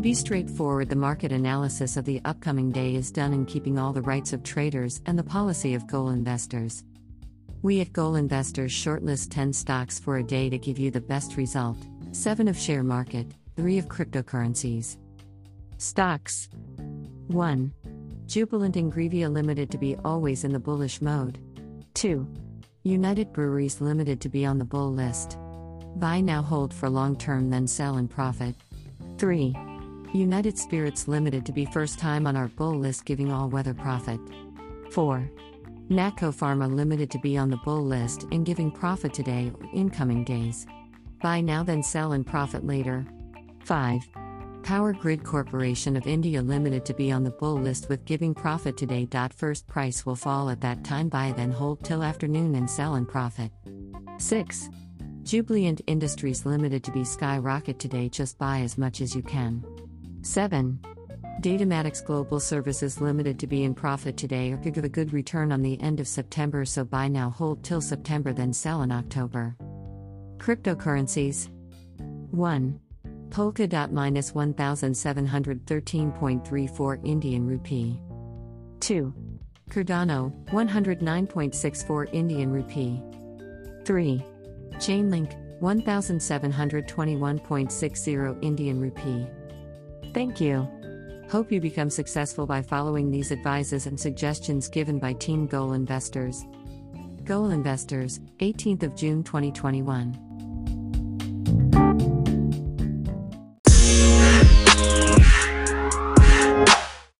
To be straightforward, the market analysis of the upcoming day is done in keeping all the rights of traders and the policy of goal investors. We at Goal Investors shortlist 10 stocks for a day to give you the best result 7 of share market, 3 of cryptocurrencies. Stocks 1. Jubilant Ingrevia Limited to be always in the bullish mode. 2. United Breweries Limited to be on the bull list. Buy now, hold for long term, then sell and profit. 3. United Spirits Limited to be first time on our bull list, giving all weather profit. 4. Natco Pharma Limited to be on the bull list and giving profit today or incoming days. Buy now, then sell and profit later. 5. Power Grid Corporation of India Limited to be on the bull list with giving profit today. First price will fall at that time, buy then hold till afternoon and sell and profit. 6. Jubilant Industries Limited to be skyrocket today, just buy as much as you can. 7. Datamatics Global Services Limited to be in profit today or could give a good return on the end of September, so buy now, hold till September, then sell in October. Cryptocurrencies 1. Polkadot minus 1713.34 Indian rupee. 2. Cardano 109.64 Indian rupee. 3. Chainlink 1721.60 Indian rupee. Thank you. Hope you become successful by following these advices and suggestions given by Team Goal Investors. Goal Investors, 18th of June 2021.